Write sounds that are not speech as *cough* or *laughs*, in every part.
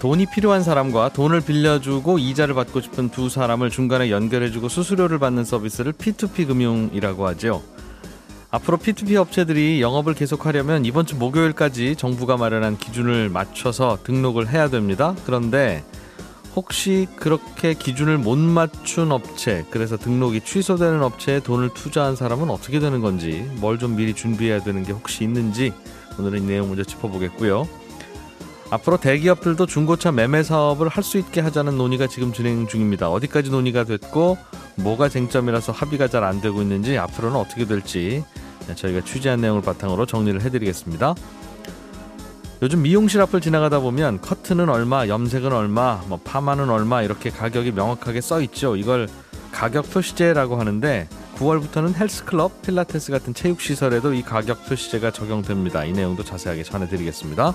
돈이 필요한 사람과 돈을 빌려주고 이자를 받고 싶은 두 사람을 중간에 연결해주고 수수료를 받는 서비스를 P2P 금융이라고 하죠. 앞으로 P2P 업체들이 영업을 계속하려면 이번 주 목요일까지 정부가 마련한 기준을 맞춰서 등록을 해야 됩니다. 그런데 혹시 그렇게 기준을 못 맞춘 업체, 그래서 등록이 취소되는 업체에 돈을 투자한 사람은 어떻게 되는 건지, 뭘 좀 미리 준비해야 되는 게 혹시 있는지 오늘은 이 내용 먼저 짚어보겠고요. 앞으로 대기업들도 중고차 매매 사업을 할 수 있게 하자는 논의가 지금 진행 중입니다. 어디까지 논의가 됐고 뭐가 쟁점이라서 합의가 잘 안 되고 있는지 앞으로는 어떻게 될지 저희가 취재한 내용을 바탕으로 정리를 해드리겠습니다. 요즘 미용실 앞을 지나가다 보면 커트는 얼마, 염색은 얼마, 뭐 파마는 얼마 이렇게 가격이 명확하게 써 있죠. 이걸 가격 표시제라고 하는데 9월부터는 헬스클럽, 필라테스 같은 체육 시설에도 이 가격 표시제가 적용됩니다. 이 내용도 자세하게 전해드리겠습니다.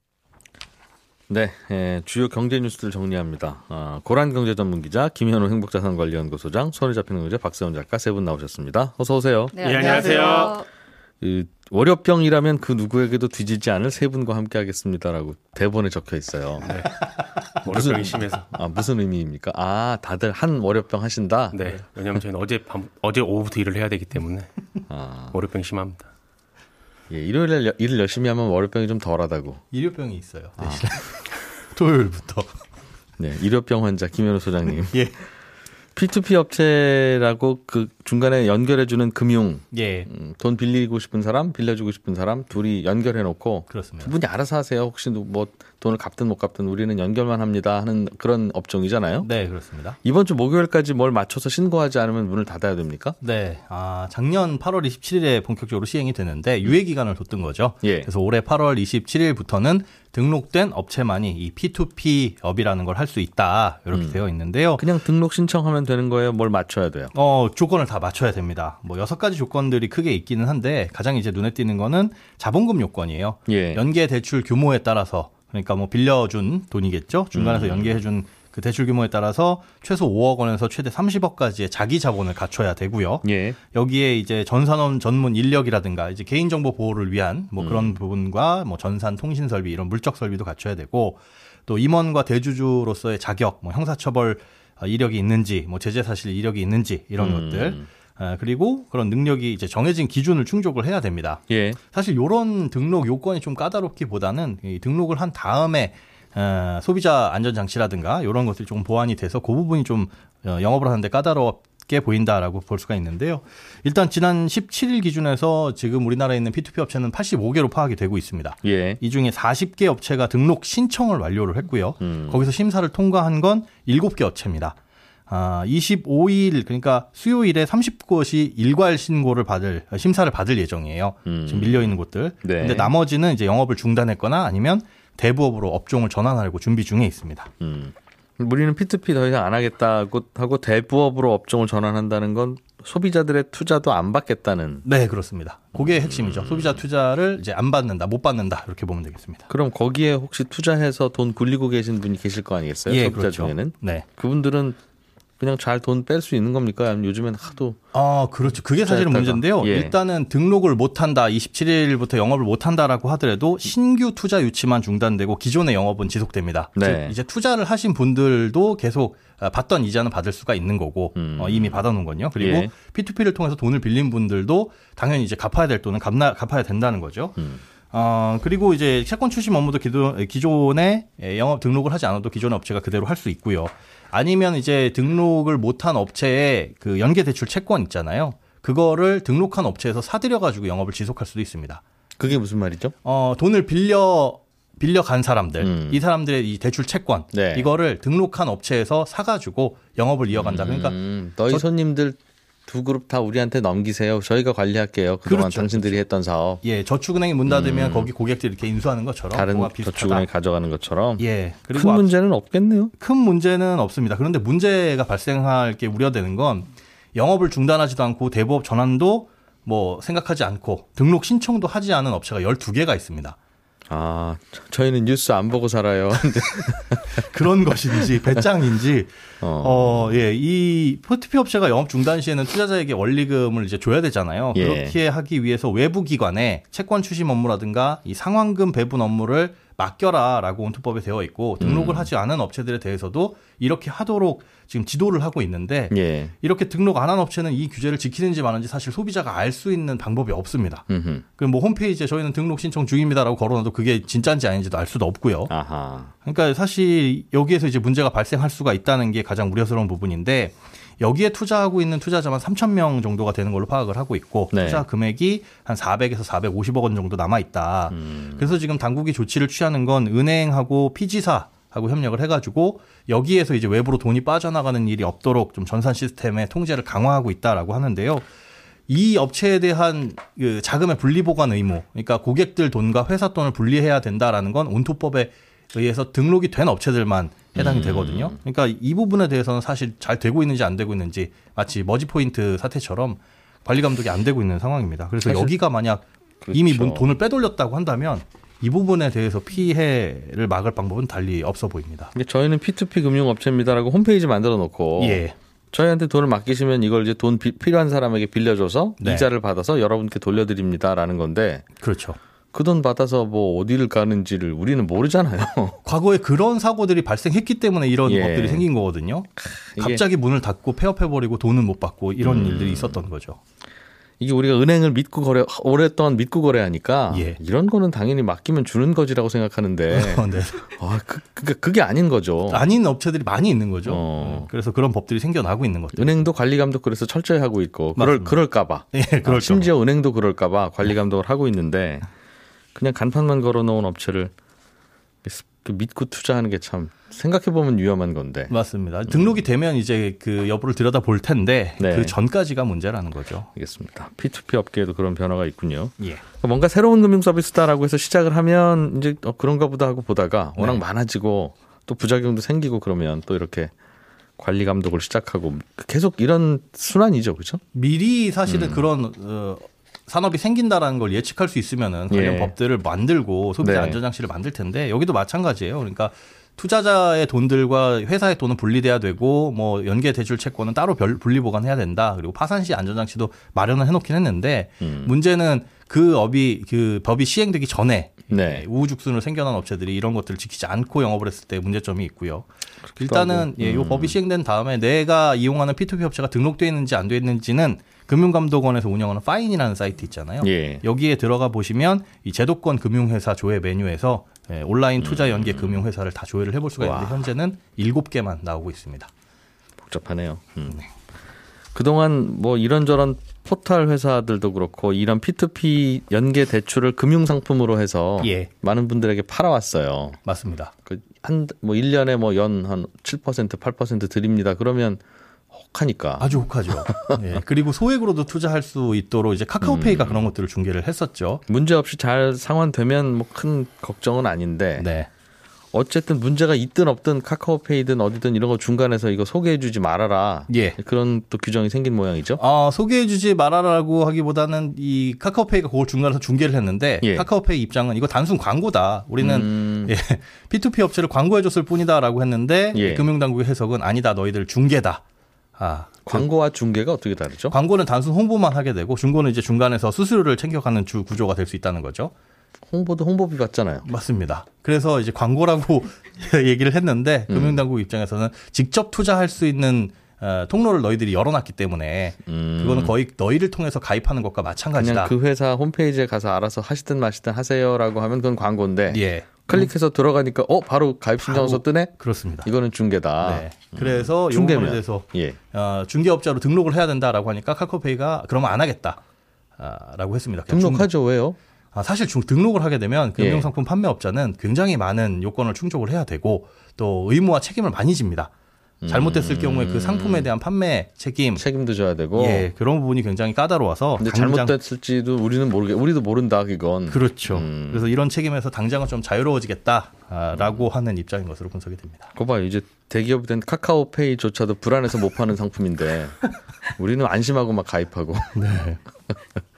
네, 예, 주요 경제 뉴스를 정리합니다. 아, 고란 경제 전문 기자 김현우 행복자산관리연구소장 손에 잡히는 경제 박세훈 작가 세 분 나오셨습니다. 어서 오세요. 네, 예, 안녕하세요. 그 월요병이라면 그 누구에게도 뒤지지 않을 세 분과 함께하겠습니다라고 대본에 적혀 있어요. 네. *laughs* 월요병이 심해서. 아 무슨 의미입니까? 아 다들 한 월요병 하신다. 네. 왜냐하면 저희는 어제 밤 어제 오후부터 일을 해야 되기 때문에 아. 월요병 심합니다. 예, 일요일에 일을 열심히 하면 월요병이 좀 덜하다고. 일요병이 있어요. 아. 토요일부터. 네, 일요병 환자 김현우 소장님. *laughs* 예. P2P 업체라고 그 중간에 연결해주는 금융. 예. 음, 돈 빌리고 싶은 사람, 빌려주고 싶은 사람 둘이 연결해놓고. 그렇습니다. 두 분이 알아서 하세요. 혹시 뭐 돈을 갚든 못 갚든 우리는 연결만 합니다 하는 그런 업종이잖아요. 네, 그렇습니다. 이번 주 목요일까지 뭘 맞춰서 신고하지 않으면 문을 닫아야 됩니까? 네. 아, 작년 8월 27일에 본격적으로 시행이 되는데 유예 기간을 뒀던 거죠. 예. 그래서 올해 8월 27일부터는 등록된 업체만이 이 P2P 업이라는 걸 할 수 있다. 이렇게 음. 되어 있는데요. 그냥 등록 신청하면 되는 거예요? 뭘 맞춰야 돼요? 어, 조건을 다 맞춰야 됩니다. 뭐 여섯 가지 조건들이 크게 있기는 한데 가장 이제 눈에 띄는 거는 자본금 요건이에요. 예. 연계 대출 규모에 따라서 그러니까 뭐 빌려준 돈이겠죠. 중간에서 음. 연계해준 그 대출 규모에 따라서 최소 5억 원에서 최대 30억까지의 자기 자본을 갖춰야 되고요. 예. 여기에 이제 전산원 전문 인력이라든가 이제 개인정보 보호를 위한 뭐 그런 음. 부분과 뭐 전산 통신 설비 이런 물적 설비도 갖춰야 되고 또 임원과 대주주로서의 자격, 뭐 형사처벌 이력이 있는지, 뭐 제재 사실 이력이 있는지 이런 음. 것들 아, 그리고 그런 능력이 이제 정해진 기준을 충족을 해야 됩니다. 예. 사실 이런 등록 요건이 좀 까다롭기보다는 이 등록을 한 다음에 어, 소비자 안전 장치라든가 이런 것들이 좀 보완이 돼서 그 부분이 좀 어, 영업을 하는데 까다롭게 보인다라고 볼 수가 있는데요. 일단 지난 17일 기준에서 지금 우리나라에 있는 P2P 업체는 85개로 파악이 되고 있습니다. 예. 이 중에 40개 업체가 등록 신청을 완료를 했고요. 음. 거기서 심사를 통과한 건 7개 업체입니다. 아, 25일 그러니까 수요일에 30곳이 일괄 신고를 받을 심사를 받을 예정이에요. 음. 지금 밀려 있는 곳들. 네. 근데 나머지는 이제 영업을 중단했거나 아니면 대부업으로 업종을 전환하려고 준비 중에 있습니다. 음. 우리는 P2P 더 이상 안 하겠다고 하고 대부업으로 업종을 전환한다는 건 소비자들의 투자도 안 받겠다는. 네, 그렇습니다. 그게 음. 핵심이죠. 소비자 투자를 이제 안 받는다, 못 받는다 이렇게 보면 되겠습니다. 그럼 거기에 혹시 투자해서 돈 굴리고 계신 분이 계실 거 아니겠어요? 예, 소비자 그렇죠. 중에는. 네. 그분들은 그냥 잘 돈 뺄 수 있는 겁니까? 아니면 요즘엔 하도 아 그렇죠. 그게 사실은 문제인데요. 예. 일단은 등록을 못한다, 27일부터 영업을 못한다라고 하더라도 신규 투자 유치만 중단되고 기존의 영업은 지속됩니다. 네. 이제 투자를 하신 분들도 계속 아, 받던 이자는 받을 수가 있는 거고 음. 어, 이미 받아놓은 건요. 그리고 예. P2P를 통해서 돈을 빌린 분들도 당연히 이제 갚아야 될 돈은 갚나, 갚아야 된다는 거죠. 음. 어, 그리고 이제 채권 출신 업무도 기존, 기존에 영업 등록을 하지 않아도 기존의 업체가 그대로 할 수 있고요. 아니면 이제 등록을 못한 업체에 그 연계 대출 채권 있잖아요. 그거를 등록한 업체에서 사들여 가지고 영업을 지속할 수도 있습니다. 그게 무슨 말이죠? 어, 돈을 빌려 빌려 간 사람들, 음. 이 사람들의 이 대출 채권 네. 이거를 등록한 업체에서 사 가지고 영업을 이어간다. 그러니까 음, 너희 저, 손님들 두 그룹 다 우리한테 넘기세요. 저희가 관리할게요. 그동안 그렇죠. 당신들이 그렇죠. 했던 사업. 예, 저축은행이 문 닫으면 음. 거기 고객들이 이렇게 인수하는 것처럼 다른 저축은행이 가져가는 것처럼. 예, 그리고 큰 문제는 없겠네요. 큰 문제는 없습니다. 그런데 문제가 발생할 게 우려되는 건 영업을 중단하지도 않고 대부업 전환도 뭐 생각하지 않고 등록 신청도 하지 않은 업체가 12개가 있습니다. 아, 저희는 뉴스 안 보고 살아요. *laughs* 그런 것인지 배짱인지 어, 어 예, 이 포트피 업체가 영업 중단 시에는 투자자에게 원리금을 이제 줘야 되잖아요. 예. 그렇게 하기 위해서 외부 기관에 채권 추심 업무라든가 이 상환금 배분 업무를 맡겨라라고 온투법에 되어 있고 등록을 음. 하지 않은 업체들에 대해서도 이렇게 하도록 지금 지도를 하고 있는데 예. 이렇게 등록 안 한 업체는 이 규제를 지키는지 마는지 사실 소비자가 알 수 있는 방법이 없습니다. 그뭐 홈페이지에 저희는 등록 신청 중입니다라고 걸어놔도 그게 진짜인지 아닌지도 알 수도 없고요. 아하. 그러니까 사실 여기에서 이제 문제가 발생할 수가 있다는 게 가장 우려스러운 부분인데 여기에 투자하고 있는 투자자만 3천 명 정도가 되는 걸로 파악을 하고 있고 네. 투자 금액이 한 400에서 450억 원 정도 남아 있다. 음. 그래서 지금 당국이 조치를 취하는 건 은행하고 피지사 하고 협력을 해가지고 여기에서 이제 외부로 돈이 빠져나가는 일이 없도록 좀 전산 시스템의 통제를 강화하고 있다라고 하는데요. 이 업체에 대한 그 자금의 분리 보관 의무, 그러니까 고객들 돈과 회사 돈을 분리해야 된다라는 건 온토법에 의해서 등록이 된 업체들만 해당이 음. 되거든요. 그러니까 이 부분에 대해서는 사실 잘 되고 있는지 안 되고 있는지 마치 머지 포인트 사태처럼 관리 감독이 안 되고 있는 상황입니다. 그래서 여기가 만약 그렇죠. 이미 돈을 빼돌렸다고 한다면 이 부분에 대해서 피해를 막을 방법은 달리 없어 보입니다. 저희는 P2P 금융업체입니다라고 홈페이지 만들어 놓고 예. 저희한테 돈을 맡기시면 이걸 이제 돈 비, 필요한 사람에게 빌려줘서 네. 이자를 받아서 여러분께 돌려드립니다라는 건데 그렇죠. 그 돈 받아서 뭐 어디를 가는지를 우리는 모르잖아요. *laughs* 과거에 그런 사고들이 발생했기 때문에 이런 예. 법들이 생긴 거거든요. 갑자기 문을 닫고 폐업해버리고 돈은 못 받고 이런 음. 일들이 있었던 거죠. 이게 우리가 은행을 믿고 거래 오랫동안 믿고 거래하니까 예. 이런 거는 당연히 맡기면 주는 거지라고 생각하는데 *laughs* 어, 네. 아, 그, 그, 그게 아닌 거죠. 아닌 업체들이 많이 있는 거죠. 어. 네. 그래서 그런 법들이 생겨나고 있는 거죠. 은행도 관리 감독 그래서 철저히 하고 있고 그럴 그럴까 봐. 예, 아, 심지어 은행도 그럴까 봐 관리 감독을 하고 있는데 *laughs* 그냥 간판만 걸어놓은 업체를 그 믿고 투자하는 게 참 생각해 보면 위험한 건데. 맞습니다. 등록이 되면 이제 그 여부를 들여다 볼 텐데 네. 그 전까지가 문제라는 거죠. 알겠습니다. P2P 업계에도 그런 변화가 있군요. 예. 뭔가 새로운 금융 서비스다라고 해서 시작을 하면 이제 어, 그런가 보다 하고 보다가 워낙 네. 많아지고 또 부작용도 생기고 그러면 또 이렇게 관리 감독을 시작하고 계속 이런 순환이죠, 그렇죠? 미리 사실은 음. 그런 어, 산업이 생긴다라는 걸 예측할 수 있으면은 관련 예. 법들을 만들고 소비자 네. 안전 장치를 만들 텐데 여기도 마찬가지예요. 그러니까 투자자의 돈들과 회사의 돈은 분리돼야 되고 뭐 연계 대출 채권은 따로 별 분리 보관해야 된다. 그리고 파산 시 안전 장치도 마련을 해 놓긴 했는데 음. 문제는 그 업이 그 법이 시행되기 전에 네. 우후죽순으로 생겨난 업체들이 이런 것들을 지키지 않고 영업을 했을 때 문제점이 있고요. 일단은 예, 요 음. 법이 시행된 다음에 내가 이용하는 P2P 업체가 등록돼 있는지 안 돼 있는지는 금융감독원에서 운영하는 파인이라는 사이트 있잖아요. 예. 여기에 들어가 보시면 이 제도권 금융회사 조회 메뉴에서 예, 온라인 투자 연계 음. 금융회사를 다 조회를 해볼 수가 있는데 와. 현재는 7개만 나오고 있습니다. 복잡하네요. 음. 네. 그동안 뭐 이런저런 포털 회사들도 그렇고 이런 P2P 연계 대출을 금융 상품으로 해서 예. 많은 분들에게 팔아왔어요. 맞습니다. 그 한뭐 1년에 뭐 연 한 7% 8% 드립니다. 그러면 혹하니까. 아주 혹하죠. 네. *laughs* 그리고 소액으로도 투자할 수 있도록 이제 카카오페이가 음. 그런 것들을 중계를 했었죠. 문제 없이 잘 상환되면 뭐 큰 걱정은 아닌데. 네. 어쨌든 문제가 있든 없든 카카오페이든 어디든 이런 거 중간에서 이거 소개해주지 말아라. 예. 그런 또 규정이 생긴 모양이죠. 아 소개해주지 말아라고 하기보다는 이 카카오페이가 그걸 중간에서 중계를 했는데 예. 카카오페이 입장은 이거 단순 광고다. 우리는 음... 예, *laughs* P2P 업체를 광고해줬을 뿐이다라고 했는데 예. 금융당국의 해석은 아니다. 너희들 중계다. 아, 광고와 중개가 어떻게 다르죠? 광고는 단순 홍보만 하게 되고 중고는 이제 중간에서 수수료를 챙겨가는 주 구조가 될 수 있다는 거죠. 홍보도 홍보비 받잖아요. 맞습니다. 그래서 이제 광고라고 *laughs* 얘기를 했는데 음. 금융당국 입장에서는 직접 투자할 수 있는 어, 통로를 너희들이 열어놨기 때문에 음. 그거는 거의 너희를 통해서 가입하는 것과 마찬가지다. 그냥 그 회사 홈페이지에 가서 알아서 하시든 마시든 하세요라고 하면 그건 광고인데 예. 클릭해서 들어가니까 어 바로 가입 신청서 뜨네. 그렇습니다. 이거는 중개다. 네. 그래서 음. 중개에 대해서 예. 어, 중개업자로 등록을 해야 된다라고 하니까 카카오페이가 그러면 안 하겠다라고 아, 했습니다. 등록하죠 중... 왜요? 아, 사실 중, 등록을 하게 되면 금융상품 예. 판매업자는 굉장히 많은 요건을 충족을 해야 되고 또 의무와 책임을 많이 집니다. 잘못됐을 음. 경우에 그 상품에 대한 판매 책임 책임도 져야 되고 예 그런 부분이 굉장히 까다로워서 근데 당장... 잘못됐을지도 우리는 모르게 우리도 모른다 그건 그렇죠 음. 그래서 이런 책임에서 당장은 좀 자유로워지겠다라고 음. 하는 입장인 것으로 분석이 됩니다. 거봐 이제 대기업이 된 카카오페이조차도 불안해서 못 파는 상품인데 *laughs* 우리는 안심하고 막 가입하고 네. *laughs*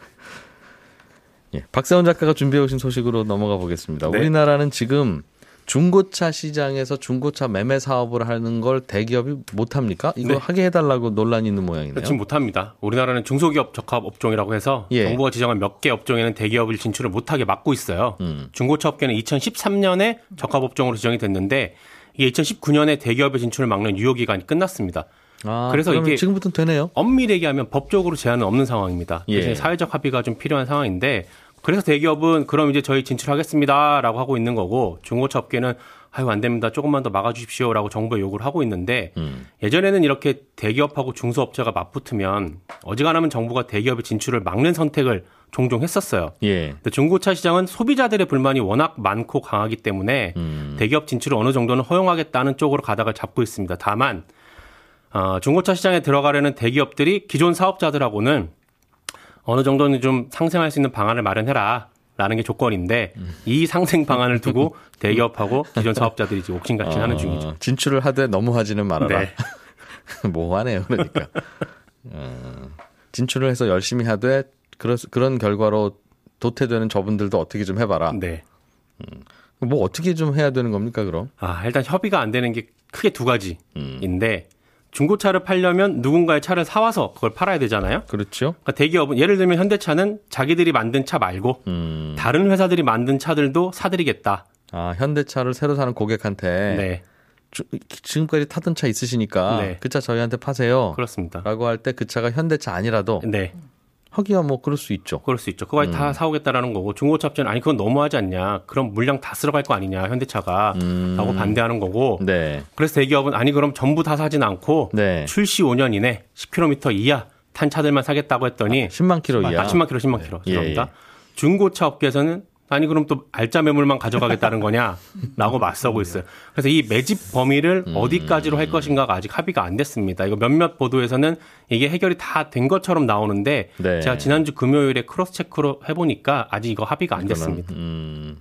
예, 박세원 작가가 준비해 오신 소식으로 넘어가 보겠습니다. 네. 우리나라는 지금 중고차 시장에서 중고차 매매 사업을 하는 걸 대기업이 못 합니까? 이거 네. 하게 해달라고 논란이 있는 모양이네요. 지금 못 합니다. 우리나라는 중소기업 적합 업종이라고 해서 예. 정부가 지정한 몇 개 업종에는 대기업을 진출을 못하게 막고 있어요. 음. 중고차 업계는 2013년에 적합 업종으로 지정이 됐는데 이게 2019년에 대기업의 진출을 막는 유효 기간이 끝났습니다. 아, 그래서 이게 지금부터는 되네요. 엄밀히 얘기하면 법적으로 제한은 없는 상황입니다. 예. 대신 사회적 합의가 좀 필요한 상황인데 그래서 대기업은 그럼 이제 저희 진출하겠습니다라고 하고 있는 거고 중고차 업계는 아유 안 됩니다. 조금만 더 막아주십시오라고 정부에 요구를 하고 있는데 음. 예전에는 이렇게 대기업하고 중소업체가 맞붙으면 어지간하면 정부가 대기업의 진출을 막는 선택을 종종 했었어요. 예. 근데 중고차 시장은 소비자들의 불만이 워낙 많고 강하기 때문에 음. 대기업 진출을 어느 정도는 허용하겠다는 쪽으로 가닥을 잡고 있습니다. 다만 어, 중고차 시장에 들어가려는 대기업들이 기존 사업자들하고는 어느 정도는 좀 상생할 수 있는 방안을 마련해라. 라는 게 조건인데 음. 이 상생 방안을 두고 *laughs* 대기업하고 기존 사업자들이 이제 옥신각신 하는 어, 중이죠. 진출을 하되 너무 하지는 말아라. 네. *laughs* 뭐하네요, 그러니까. 어, 진출을 해서 열심히 하되 그런 그런 결과로 도태되는 저분들도 어떻게 좀 해봐라. 네. 음, 뭐 어떻게 좀 해야 되는 겁니까, 그럼? 아 일단 협의가 안 되는 게 크게 두 가지인데 음. 중고차를 팔려면 누군가의 차를 사와서 그걸 팔아야 되잖아요. 그렇죠. 그러니까 대기업은 예를 들면 현대차는 자기들이 만든 차 말고 음. 다른 회사들이 만든 차들도 사드리겠다. 아 현대차를 새로 사는 고객한테 네. 주, 지금까지 타던 차 있으시니까 네. 그차 저희한테 파세요. 그렇습니다. 라고 할 때 그 차가 현대차 아니라도 네. 하기야 뭐 그럴 수 있죠. 그럴 수 있죠. 그거 음. 다 사오겠다라는 거고 중고차 업체는 아니 그건 너무하지 않냐. 그럼 물량 다 쓸어갈 거 아니냐 현대차가 음. 라고 반대하는 거고. 네. 그래서 대기업은 아니 그럼 전부 다 사진 않고 네. 출시 5년 이내 10km 이하 탄 차들만 사겠다고 했더니 아, 10만 킬로 이하. 아, 10만 킬로, 10만 킬로. 네. 죄송합니다. 예, 예. 중고차 업계에서는 아니 그럼 또 알짜 매물만 가져가겠다는 거냐라고 맞서고 있어요. 그래서 이 매집 범위를 음. 어디까지로 할 것인가가 아직 합의가 안 됐습니다. 이거 몇몇 보도에서는 이게 해결이 다 된 것처럼 나오는데 네. 제가 지난주 금요일에 cross check로 해보니까 아직 이거 합의가 안 됐습니다. 음.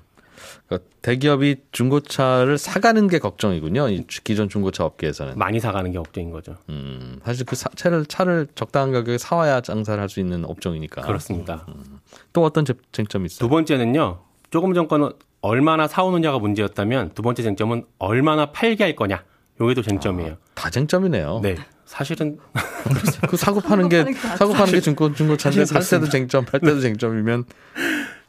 그러니까 대기업이 중고차를 사가는 게 걱정이군요. 이 기존 중고차 업계에서는 많이 사가는 게 걱정인 거죠. 음, 사실 그 사, 차를 차를 적당한 가격에 사와야 장사를 할 수 있는 업종이니까. 그렇습니다. 음. 또 어떤 쟁점이 있어요? 두 번째는요. 조금 전 거는 얼마나 사오느냐가 문제였다면 두 번째 쟁점은 얼마나 팔게 할 거냐. 요게도 쟁점이에요. 아, 다 쟁점이네요. 네. 사실은 *laughs* 그 사고 파는 게 사고 파는 게 중고 중고차인데 살 때도 쟁점, 팔 때도 쟁점이면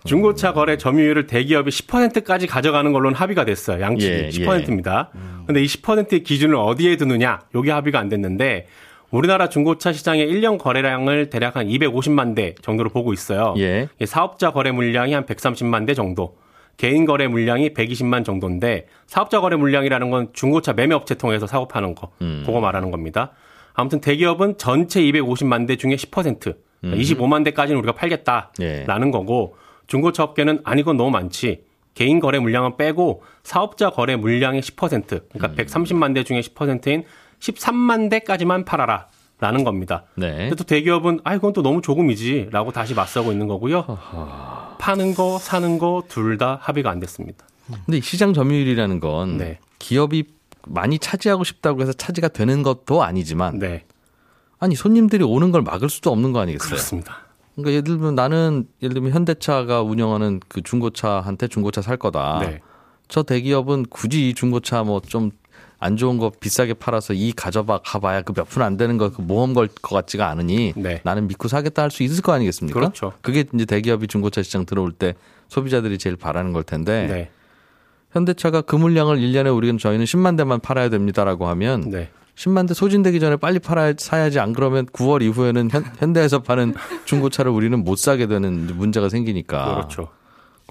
중고차 거래 점유율을 대기업이 10%까지 가져가는 걸로는 합의가 됐어요. 양측이 예, 10%입니다. 예. 근데 이 10%의 기준을 어디에 두느냐? 요게 합의가 안 됐는데 우리나라 중고차 시장의 1년 거래량을 대략 한 250만 대 정도로 보고 있어요. 예. 사업자 거래 물량이 한 130만 대 정도. 개인 거래 물량이 120만 정도인데 사업자 거래 물량이라는 건 중고차 매매 업체 통해서 사고 파는 거. 음. 그거 말하는 겁니다. 아무튼 대기업은 전체 250만 대 중에 10% 음. 25만 대까지는 우리가 팔겠다라는 예. 거고 중고차 업계는 아니 그건 너무 많지. 개인 거래 물량은 빼고 사업자 거래 물량의 10% 그러니까 음. 130만 대 중에 10%인 13만 대까지만 팔아라. 라는 겁니다. 네. 근데 또 대기업은 아 이건 또 너무 조금이지라고 다시 맞서고 있는 거고요. 허허. 파는 거 사는 거 둘 다 합의가 안 됐습니다. 근데 시장 점유율이라는 건 네. 기업이 많이 차지하고 싶다고 해서 차지가 되는 것도 아니지만 네. 아니 손님들이 오는 걸 막을 수도 없는 거 아니겠어요? 그렇습니다. 그러니까 예를 들면 나는 예를 들면 현대차가 운영하는 그 중고차한테 중고차 살 거다. 네. 저 대기업은 굳이 이 중고차 뭐 좀 안 좋은 거 비싸게 팔아서 이 가져봐 가봐야 그 몇 푼 안 되는 거 그 모험 걸 것 같지가 않으니 네. 나는 믿고 사겠다 할 수 있을 거 아니겠습니까? 그렇죠. 그게 이제 대기업이 중고차 시장 들어올 때 소비자들이 제일 바라는 걸 텐데 네. 현대차가 그 물량을 1년에 우리는 저희는 10만 대만 팔아야 됩니다라고 하면 네. 10만 대 소진되기 전에 빨리 팔아 사야지 안 그러면 9월 이후에는 현, 현대에서 파는 중고차를 우리는 못 사게 되는 문제가 생기니까. 그렇죠.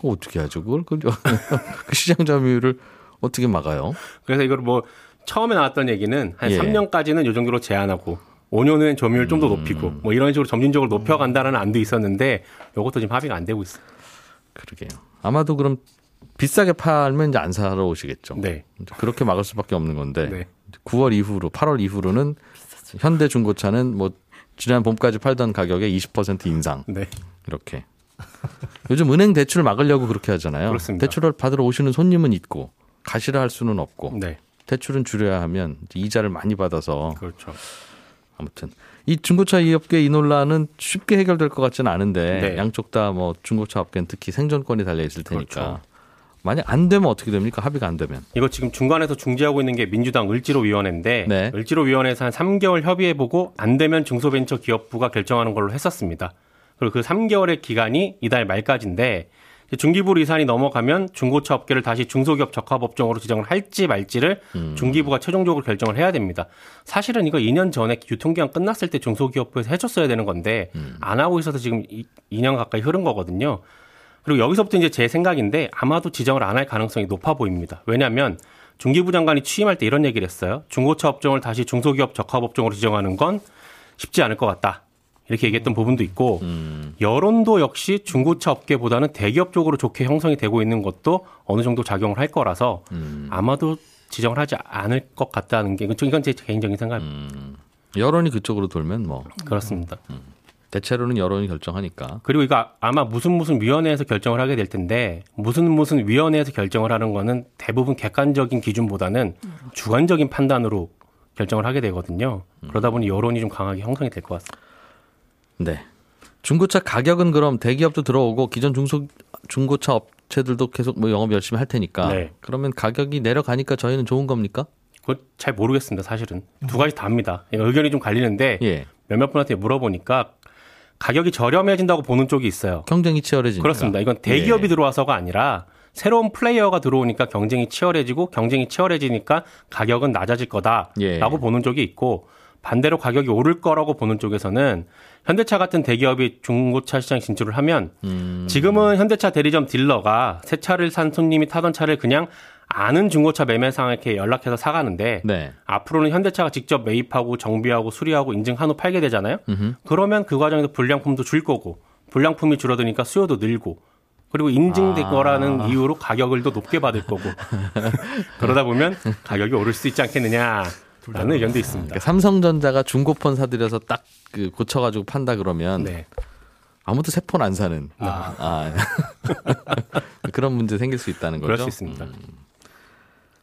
어떻게 하죠? 그걸 *laughs* 그 시장 점유율을 어떻게 막아요? 그래서 이걸 뭐 처음에 나왔던 얘기는 한 예. 3년까지는 요 정도로 제한하고 5년은 점유율 좀더 높이고 음. 뭐 이런 식으로 점진적으로 높여간다는 안도 있었는데 이것도 지금 합의가 안 되고 있어요. 그러게요. 아마도 그럼 비싸게 팔면 이제 안 사러 오시겠죠. 네. 그렇게 막을 수밖에 없는 건데 네. 9월 이후로 8월 이후로는 현대 중고차는 뭐 지난 봄까지 팔던 가격에 20% 인상. 네. 이렇게. 요즘 은행 대출 막으려고 그렇게 하잖아요. 그렇습니다. 대출을 받으러 오시는 손님은 있고 가시라 할 수는 없고 네. 대출은 줄여야 하면 이자를 많이 받아서 그렇죠. 아무튼 이 중고차 이 업계 이 논란은 쉽게 해결될 것 같지는 않은데 네. 양쪽 다 뭐 중고차 업계는 특히 생존권이 달려 있을 테니까 그렇죠. 만약 안 되면 어떻게 됩니까? 합의가 안 되면. 이거 지금 중간에서 중재하고 있는 게 민주당 을지로위원회인데 네. 을지로위원회에서 한 3개월 협의해보고 안 되면 중소벤처기업부가 결정하는 걸로 했었습니다. 그리고 그 3개월의 기간이 이달 말까지인데 중기부 리산이 넘어가면 중고차 업계를 다시 중소기업 적합 업종으로 지정을 할지 말지를 음. 중기부가 최종적으로 결정을 해야 됩니다. 사실은 이거 2년 전에 유통기한 끝났을 때 중소기업부에서 해줬어야 되는 건데 음. 안 하고 있어서 지금 2년 가까이 흐른 거거든요. 그리고 여기서부터 이제 제 생각인데 아마도 지정을 안 할 가능성이 높아 보입니다. 왜냐하면 중기부 장관이 취임할 때 이런 얘기를 했어요. 중고차 업종을 다시 중소기업 적합 업종으로 지정하는 건 쉽지 않을 것 같다. 이렇게 얘기했던 부분도 있고 음. 여론도 역시 중고차 업계보다는 대기업 쪽으로 좋게 형성이 되고 있는 것도 어느 정도 작용을 할 거라서 음. 아마도 지정을 하지 않을 것 같다는 게 이건 제 개인적인 생각입니다. 음. 여론이 그쪽으로 돌면 뭐 그렇습니다. 음. 대체로는 여론이 결정하니까. 그리고 이거 아마 무슨 무슨 위원회에서 결정을 하게 될 텐데 무슨 무슨 위원회에서 결정을 하는 거는 대부분 객관적인 기준보다는 주관적인 판단으로 결정을 하게 되거든요. 그러다 보니 여론이 좀 강하게 형성이 될 것 같습니다. 네. 중고차 가격은 그럼 대기업도 들어오고 기존 중소 중고차 업체들도 계속 뭐 영업 열심히 할 테니까 네. 그러면 가격이 내려가니까 저희는 좋은 겁니까? 그거 잘 모르겠습니다. 사실은 두 가지 다입니다. 의견이 좀 갈리는데 예. 몇몇 분한테 물어보니까 가격이 저렴해진다고 보는 쪽이 있어요. 경쟁이 치열해지니까. 그렇습니다. 이건 대기업이 예. 들어와서가 아니라 새로운 플레이어가 들어오니까 경쟁이 치열해지고 경쟁이 치열해지니까 가격은 낮아질 거다라고 예. 보는 쪽이 있고 반대로 가격이 오를 거라고 보는 쪽에서는 현대차 같은 대기업이 중고차 시장 진출을 하면 음. 지금은 현대차 대리점 딜러가 새 차를 산 손님이 타던 차를 그냥 아는 중고차 매매상에 이렇게 연락해서 사가는데 네. 앞으로는 현대차가 직접 매입하고 정비하고 수리하고 인증한 후 팔게 되잖아요. 음흠. 그러면 그 과정에서 불량품도 줄 거고 불량품이 줄어드니까 수요도 늘고 그리고 인증된 아. 거라는 이유로 가격을 더 높게 받을 거고 *laughs* 그러다 보면 가격이 오를 수 있지 않겠느냐. 라는 의견도 있습니다. 그러니까 삼성전자가 중고폰 사들여서 딱 그 고쳐가지고 판다 그러면 네. 아무도 새 폰 안 사는 아. 아. *laughs* 그런 문제 생길 수 있다는 거죠. 그럴 수 있습니다. 음.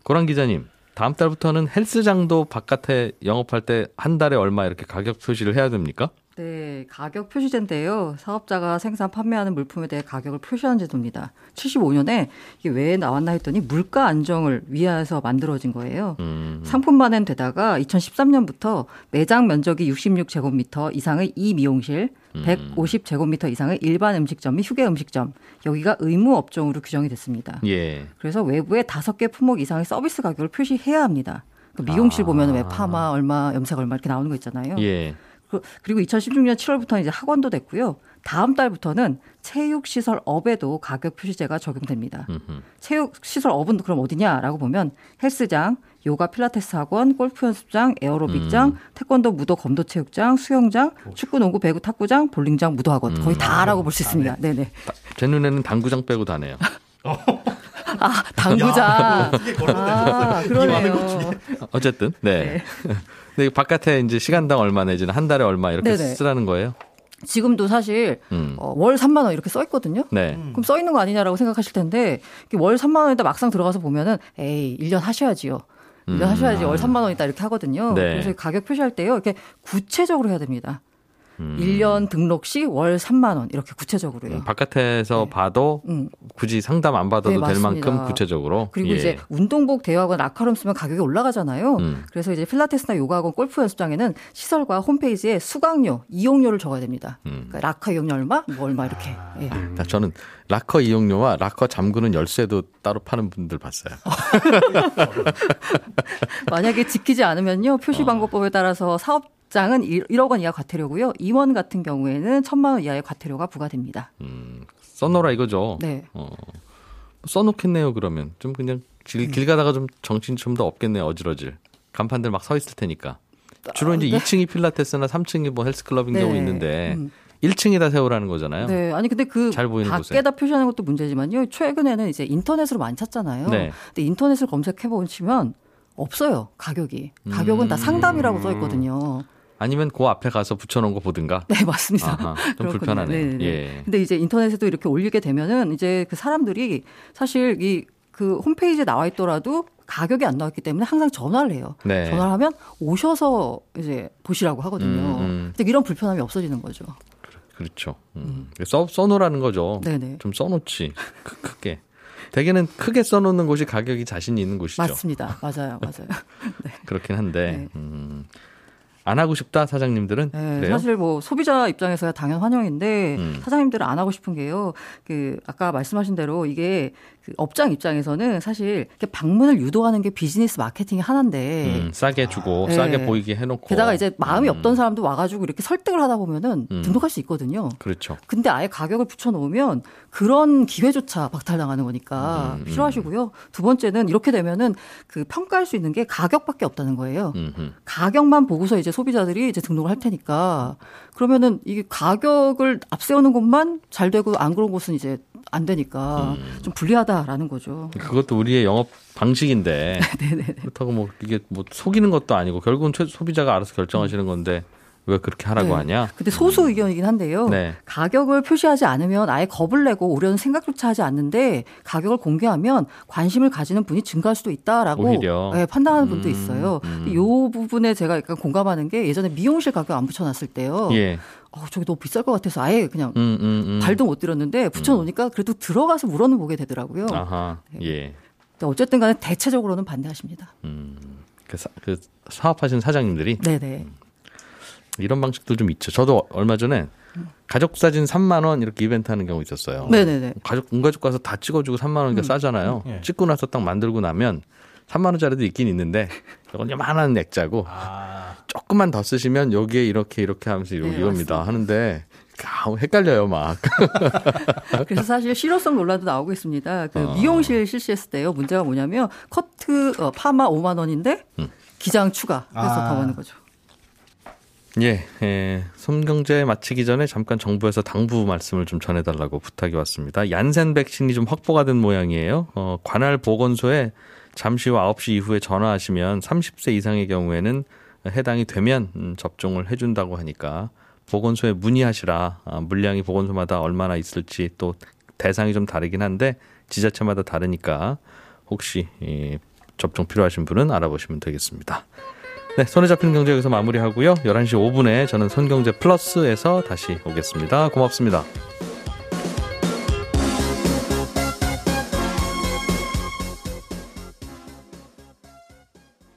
고란 기자님, 다음 달부터는 헬스장도 바깥에 영업할 때 한 달에 얼마 이렇게 가격 표시를 해야 됩니까? 네, 가격 표시제인데요. 사업자가 생산 판매하는 물품에 대해 가격을 표시하는 제도입니다. 75년에 이게 왜 나왔나 했더니 물가 안정을 위해서 만들어진 거예요. 음. 상품만은 되다가 2013년부터 매장 면적이 66제곱미터 이상의 이 미용실, 음. 150제곱미터 이상의 일반 음식점 및 휴게 음식점 여기가 의무 업종으로 규정이 됐습니다. 예. 그래서 외부에 다섯 개 품목 이상의 서비스 가격을 표시해야 합니다. 그 미용실 아. 보면 왜 파마 얼마, 염색 얼마 이렇게 나오는 거 있잖아요. 예. 그, 그리고 2016년 7월부터 이제 학원도 됐고요. 다음 달부터는 체육시설 업에도 가격 표시제가 적용됩니다. 체육시설 업은 그럼 어디냐라고 보면 헬스장, 요가 필라테스 학원, 골프 연습장, 에어로빅장, 음. 태권도 무도 검도 체육장, 수영장, 축구 농구 배구 탁구장, 볼링장 무도 학원 거의 음. 다라고 볼 수 있습니다. 네, 네. 제 눈에는 당구장 빼고 다네요. *laughs* 아, 당구장. 야, 아, 그러네요. 어쨌든 네. 네. *laughs* 근데 바깥에 이제 시간당 얼마 내지는 한 달에 얼마 이렇게 네네. 쓰라는 거예요? 지금도 사실 음. 어, 월 3만 원 이렇게 써 있거든요. 네. 그럼 써 있는 거 아니냐라고 생각하실 텐데 월 3만 원에다 막상 들어가서 보면은 에이 1년 하셔야지요. 1년 음. 하셔야지 월 3만 원이다 이렇게 하거든요. 네. 그래서 가격 표시할 때요. 이렇게 구체적으로 해야 됩니다. 음. 1년 등록 시 월 3만 원 이렇게 구체적으로요. 음, 바깥에서 네. 봐도 음. 굳이 상담 안 받아도 네, 될 만큼 구체적으로. 그리고 예. 이제 운동복 대여하거나 라커룸 쓰면 가격이 올라가잖아요. 음. 그래서 이제 필라테스나 요가학원 골프 연습장에는 시설과 홈페이지에 수강료, 이용료를 적어야 됩니다. 음. 그러니까 라커 이용료 얼마, 뭐 얼마 이렇게. 예. 아, 저는 라커 이용료와 라커 잠그는 열쇠도 따로 파는 분들 봤어요. *laughs* 만약에 지키지 않으면요 표시 광고법에 따라서 사업 장은 1억 원 이하 과태료고요. 임원 같은 경우에는 1천만 원 이하의 과태료가 부과됩니다. 음, 써놓으라 이거죠. 네. 어, 써놓겠네요. 그러면 좀 그냥 길, 길 가다가 좀 정신 좀 더 없겠네요. 어지러질. 간판들 막 서 있을 테니까. 주로 이제 네. 2층이 필라테스나 3층이 뭐 헬스클럽인 네. 경우 있는데 음. 1층에다 세우라는 거잖아요. 네. 아니 근데 그 밖에다 곳에. 표시하는 것도 문제지만요. 최근에는 이제 인터넷으로 많이 찾잖아요. 네. 근데 인터넷을 검색해 보시면 없어요. 가격이. 가격은 음. 다 상담이라고 써 있거든요. 아니면 그 앞에 가서 붙여놓은 거 보든가. *laughs* 네, 맞습니다. 아하, 좀 불편하네. 네, 네. 예. 근데 이제 인터넷에도 이렇게 올리게 되면은 이제 그 사람들이 사실 이 그 홈페이지에 나와 있더라도 가격이 안 나왔기 때문에 항상 전화를 해요. 네. 전화를 하면 오셔서 이제 보시라고 하거든요. 음, 음. 근데 이런 불편함이 없어지는 거죠. 그렇죠. 음. 음. 써, 써놓으라는 거죠. 네네. 좀 써놓지. *laughs* 크게. 대개는 크게 써놓는 곳이 가격이 자신이 있는 곳이죠. 맞습니다. 맞아요. 맞아요. *laughs* 네. 그렇긴 한데. 네. 음. 안 하고 싶다 사장님들은 네, 사실 뭐 소비자 입장에서야 당연 환영인데 음. 사장님들은 안 하고 싶은 게요. 그 아까 말씀하신 대로 이게 그 업장 입장에서는 사실 방문을 유도하는 게 비즈니스 마케팅의 하나인데 음, 싸게 주고 네. 싸게 보이게 해놓고 게다가 이제 마음이 음. 없던 사람도 와가지고 이렇게 설득을 하다 보면은 음. 등록할 수 있거든요. 그렇죠. 근데 아예 가격을 붙여놓으면 그런 기회조차 박탈당하는 거니까 음, 음. 필요하시고요. 두 번째는 이렇게 되면은 그 평가할 수 있는 게 가격밖에 없다는 거예요. 가격만 보고서 이제 소비자들이 이제 등록을 할 테니까 그러면은 이게 가격을 앞세우는 것만 잘 되고 안 그런 곳은 이제 안 되니까 음. 좀 불리하다라는 거죠. 그것도 우리의 영업 방식인데 *laughs* 그렇다고 뭐 이게 뭐 속이는 것도 아니고 결국은 소비자가 알아서 결정하시는 건데 왜 그렇게 하라고 네. 하냐? 근데 소수 의견이긴 한데요. 네. 가격을 표시하지 않으면 아예 겁을 내고 오려는 생각조차 하지 않는데 가격을 공개하면 관심을 가지는 분이 증가할 수도 있다라고 네, 판단하는 분도 음, 있어요. 음. 이 부분에 제가 약간 공감하는 게 예전에 미용실 가격 안 붙여놨을 때요. 예. 어, 저기 너무 비쌀 것 같아서 아예 그냥 음, 음, 음. 발도 못 들었는데 붙여놓으니까 그래도 들어가서 물어는 보게 되더라고요. 아하, 네. 예. 어쨌든 간에 대체적으로는 반대하십니다. 음, 그, 사, 그 사업하신 사장님들이 네네. 음. 이런 방식도 좀 있죠. 저도 얼마 전에 가족 사진 3만 원 이렇게 이벤트 하는 경우 있었어요. 네네네. 가족 온 가족 가서 다 찍어주고 3만 원이니까 음. 싸잖아요. 음. 예. 찍고 나서 딱 만들고 나면 3만 원짜리도 있긴 있는데 이건 요만한 액자고 아. 조금만 더 쓰시면 여기에 이렇게 이렇게 하면서 네, 이겁니다 맞습니다. 하는데 아, 헷갈려요 막. *laughs* 그래서 사실 실효성 논란도 나오고 있습니다. 그 어. 미용실 실시했을 때요 문제가 뭐냐면 커트 어, 파마 5만 원인데 음. 기장 추가 해서 아. 더 많은 거죠. 예, 예, 손경제 마치기 전에 잠깐 정부에서 당부 말씀을 좀 전해달라고 부탁이 왔습니다. 얀센 백신이 좀 확보가 된 모양이에요. 어, 관할 보건소에 잠시 후 9시 이후에 전화하시면 30세 이상의 경우에는 해당이 되면 음, 접종을 해준다고 하니까 보건소에 문의하시라. 아, 물량이 보건소마다 얼마나 있을지 또 대상이 좀 다르긴 한데 지자체마다 다르니까 혹시 예, 접종 필요하신 분은 알아보시면 되겠습니다. 네, 손에 잡히는 경제 여기서 마무리하고요. 11시 5분에 저는 손경제 플러스에서 다시 오겠습니다. 고맙습니다.